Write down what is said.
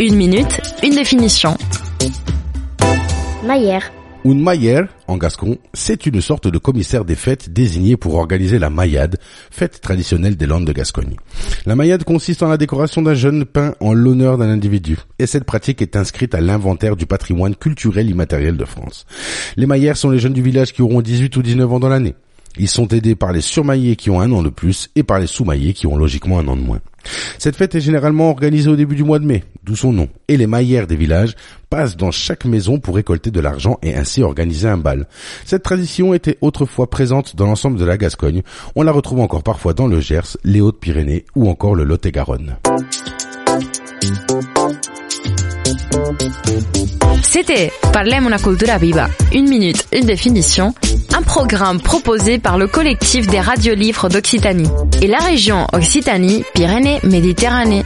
Une minute, une définition. Maillère. Une maillère, en gascon, c'est une sorte de commissaire des fêtes désigné pour organiser la maillade, fête traditionnelle des Landes de Gascogne. La maillade consiste en la décoration d'un jeune peint en l'honneur d'un individu, et cette pratique est inscrite à l'inventaire du patrimoine culturel immatériel de France. Les maillères sont les jeunes du village qui auront 18 ou 19 ans dans l'année. Ils sont aidés par les surmaillés qui ont un an de plus et par les sous-maillés qui ont logiquement un an de moins. Cette fête est généralement organisée au début du mois de mai, d'où son nom, et les maillères des villages passent dans chaque maison pour récolter de l'argent et ainsi organiser un bal. Cette tradition était autrefois présente dans l'ensemble de la Gascogne, on la retrouve encore parfois dans le Gers, les Hautes-Pyrénées ou encore le Lot-et-Garonne. C'était Parlem una cultura viva. Une minute, une définition. Programme proposé par le collectif des radios livres d'Occitanie et la région Occitanie-Pyrénées-Méditerranée.